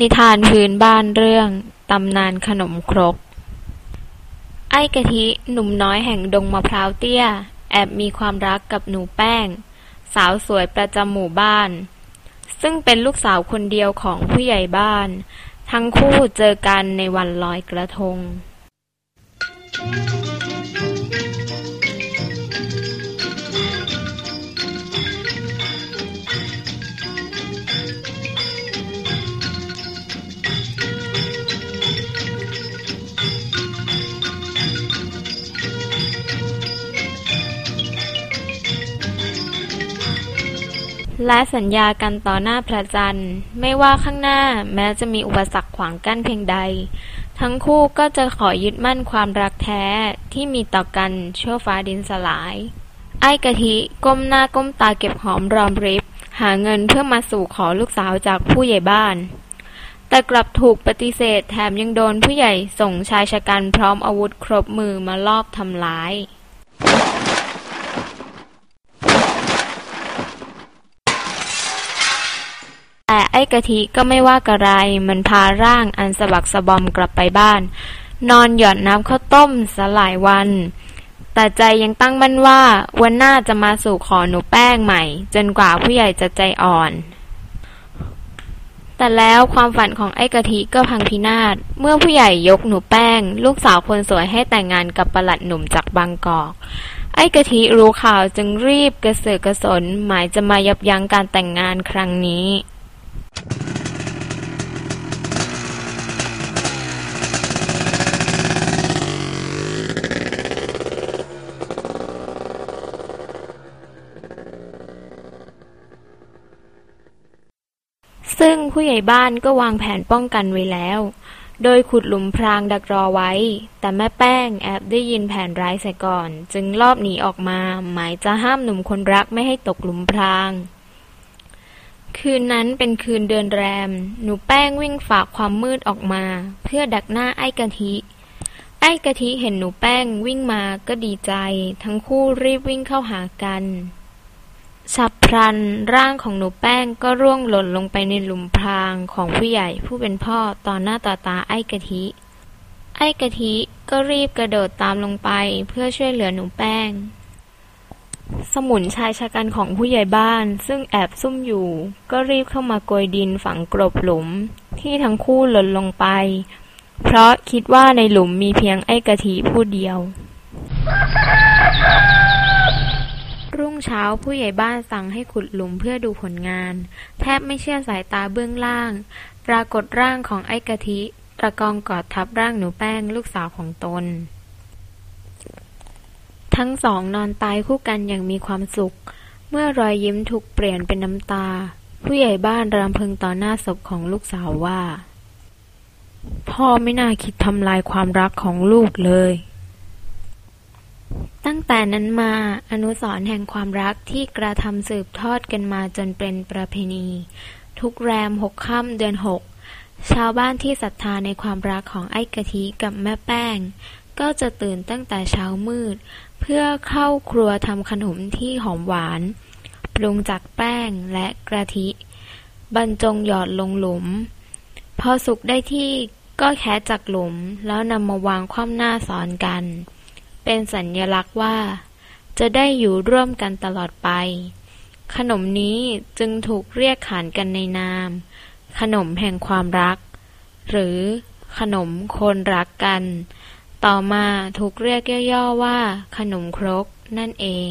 นิทานพื้นบ้านเรื่อง ตำนานขนมครก ไอ้กะทิหนุ่มน้อยแห่งดงมะพร้าวเตี้ย แอบมีความรักกับหนูแป้ง สาวสวยประจำหมู่บ้าน ซึ่งเป็นลูกสาวคนเดียวของผู้ใหญ่บ้าน ทั้งคู่เจอกันในวันลอยกระทง และสัญญากันต่อหน้าพระจันทร์ ไม่ว่าข้างหน้าแม้จะมีอุปสรรคขวางกั้นเพียงใด ทั้งคู่ก็จะขอยึดมั่นความรักแท้ที่มีต่อกันชั่วฟ้าดินสลาย ไอ้กะทิก้มหน้าก้มตาเก็บหอมรอมริบ หาเงินเพื่อมาสู่ขอลูกสาวจากผู้ใหญ่บ้าน แต่กลับถูกปฏิเสธแถมยังโดนผู้ใหญ่ส่งชายชะกันพร้อมอาวุธครบมือมาลอบทำร้ายแต่ไอ้กะทิก็ไม่ว่ากระไร มันพาร่างอันสะบักสะบอมกลับไปบ้าน นอนหยอดน้ำข้าวต้มสลายวัน แต่ใจยังตั้งมั่นว่า วันหน้าจะมาสู่ขอหนูแป้งใหม่ จนกว่าผู้ใหญ่จะใจอ่อน แต่แล้วความฝันของไอ้กะทิก็พังพินาศ เมื่อผู้ใหญ่ยกหนูแป้ง ลูกสาวคนสวยให้แต่งงานกับประหลัดหนุ่มจากบางกอกไอ้กะทิรู้ข่าวจึงรีบกระเสือกกระสนหมายจะมายับยั้งการแต่งงานครั้งนี้ ซึ่งผู้ใหญ่บ้านก็วางแผนป้องกันไว้แล้ว โดยขุดหลุมพรางดักรอไว้ แต่แม่แป้งแอบได้ยินแผนร้ายใส่ก่อน จึงลอบหนีออกมา หมายจะห้ามหนุ่มคนรักไม่ให้ตกหลุมพรางคืนนั้นเป็นคืนเดือนแรม หนูแป้งวิ่งฝากความมืดออกมา เพื่อดักหน้าไอ้กะทิ ไอ้กะทิเห็นหนูแป้งวิ่งมาก็ดีใจ ทั้งคู่รีบวิ่งเข้าหากัน ฉับพลันร่างของหนูแป้งก็ร่วงหล่นลงไปในหลุมพรางของผู้ใหญ่ผู้เป็นพ่อต่อหน้าต่อตาไอ้กะทิ ไอ้กะทิก็รีบกระโดดตามลงไปเพื่อช่วยเหลือหนูแป้ง สมุนชายชะกันของผู้ใหญ่บ้านซึ่งแอบซุ่มอยู่ ก็รีบเข้ามาโกยดินฝังกรบหลุมที่ทั้งคู่หล่นลงไป เพราะคิดว่าในหลุมมีเพียงไอ้กะทิผู้เดียว รุ่งเช้าผู้ใหญ่บ้านสั่งให้ขุดหลุมเพื่อดูผลงาน แทบไม่เชื่อสายตาเบื้องล่าง ปรากฏร่างของไอ้กะทิตะกองกอดทับร่างหนูแป้งลูกสาวของตน ทั้งสองนอนตายคู่กันอย่างมีความสุข เมื่อรอยยิ้มถูกเปลี่ยนเป็นน้ำตา ผู้ใหญ่บ้านรำพึงต่อหน้าศพของลูกสาวว่า พ่อไม่น่าคิดทำลายความรักของลูกเลย ตั้งแต่นั้นมาอนุสรณ์แห่งความรักที่กระทำสืบทอดกันมาจนเป็นประเพณี ทุกแรมหกค่ำเดือนหกชาวบ้านที่ศรัทธาในความรักของไอ้กะทิกับแม่แป้ง ก็จะตื่นตั้งแต่เช้ามืด เพื่อเข้าครัวทำขนมที่หอมหวาน ปรุงจากแป้งและกะทิ บรรจงหยอดลงหลุม พอสุกได้ที่ก็แคะจากหลุมแล้วนำมาวางคว่ำหน้าสอนกัน เป็นสัญญลักษณ์ว่า จะได้อยู่ร่วมกันตลอดไป ขนมนี้จึงถูกเรียกขานกันในนาม ขนมแห่งความรัก หรือขนมคนรักกัน ต่อมาถูกเรียกย่อๆว่า ขนมครกนั่นเอง